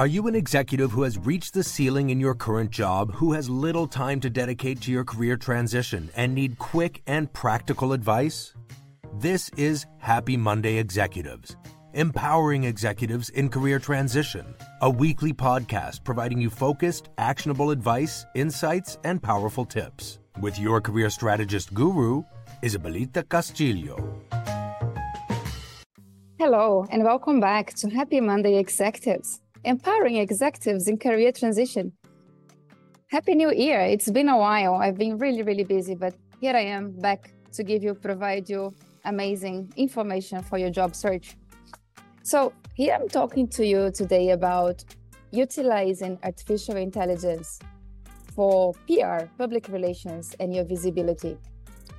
Are you an executive who has reached the ceiling in your current job, who has little time to dedicate to your career transition, and need quick and practical advice? This is Happy Monday Executives, empowering executives in career transition, a weekly podcast providing you focused, actionable advice, insights, and powerful tips. With your career strategist guru, Isabelita Castilho. Hello, and welcome back to Happy Monday Executives empowering executives in career transition. Happy New Year! It's been a while. I've been really, really busy, but here I am back to give you, provide you amazing information for your job search. So, here I'm talking to you today about utilizing artificial intelligence for PR, public relations, and your visibility.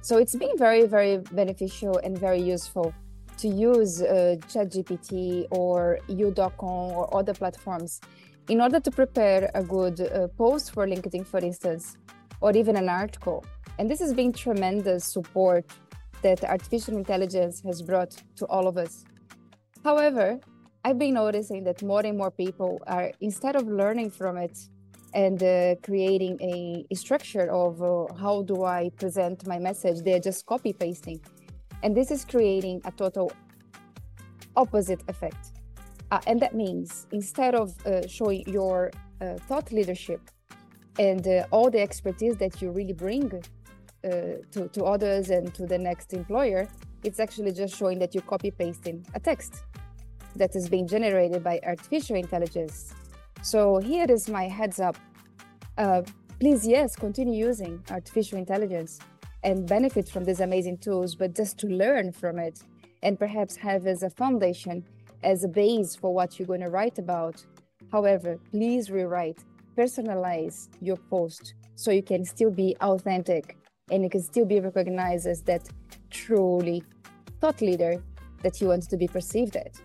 So, it's been very, very beneficial and very useful to use uh, ChatGPT or You.com or other platforms in order to prepare a good uh, post for LinkedIn, for instance, or even an article. And this has been tremendous support that artificial intelligence has brought to all of us. However, I've been noticing that more and more people are, instead of learning from it and uh, creating a, a, structure of uh, how do I present my message, they're just copy pasting and this is creating a total opposite effect. Uh, and that means instead of uh, showing your uh, thought leadership and uh, all the expertise that you really bring uh, to, to others and to the next employer, it's actually just showing that you're copy pasting a text that is being generated by artificial intelligence. So here is my heads up. Uh, please, yes, continue using artificial intelligence and benefit from these amazing tools, but just to learn from it and perhaps have as a foundation, as a base for what you're going to write about. However, please rewrite, personalize your post so you can still be authentic and you can still be recognized as that truly thought leader that you want to be perceived as.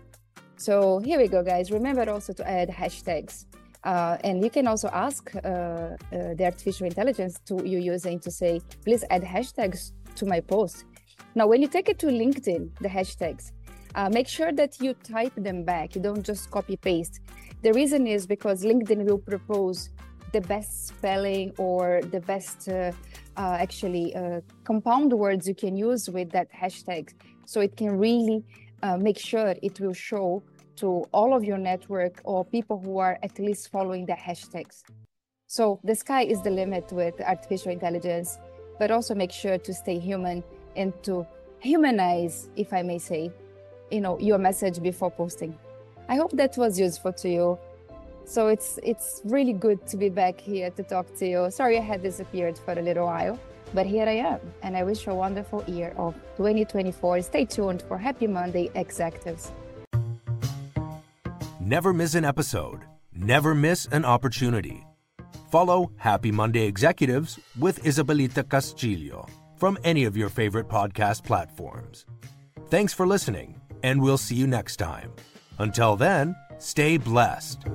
So here we go, guys. Remember also to add hashtags. Uh, and you can also ask uh, uh, the artificial intelligence to you using to say, please add hashtags to my post. Now, when you take it to LinkedIn, the hashtags, uh, make sure that you type them back. You don't just copy paste. The reason is because LinkedIn will propose the best spelling or the best uh, uh, actually compound words you can use with that hashtag. So it can really make sure it will show to all of your network or people who are at least following the hashtags. So the sky is the limit with artificial intelligence, but also make sure to stay human and to humanize, if I may say, you know, your message before posting. I hope that was useful to you. So it's it's really good to be back here to talk to you. Sorry I had disappeared for a little while, but here I am, and I wish you a wonderful year of 2024. Stay tuned for Happy Monday Executives. Never miss an episode. Never miss an opportunity. Follow Happy Monday Executives with Isabelita Castilho from any of your favorite podcast platforms. Thanks for listening, and we'll see you next time. Until then, stay blessed.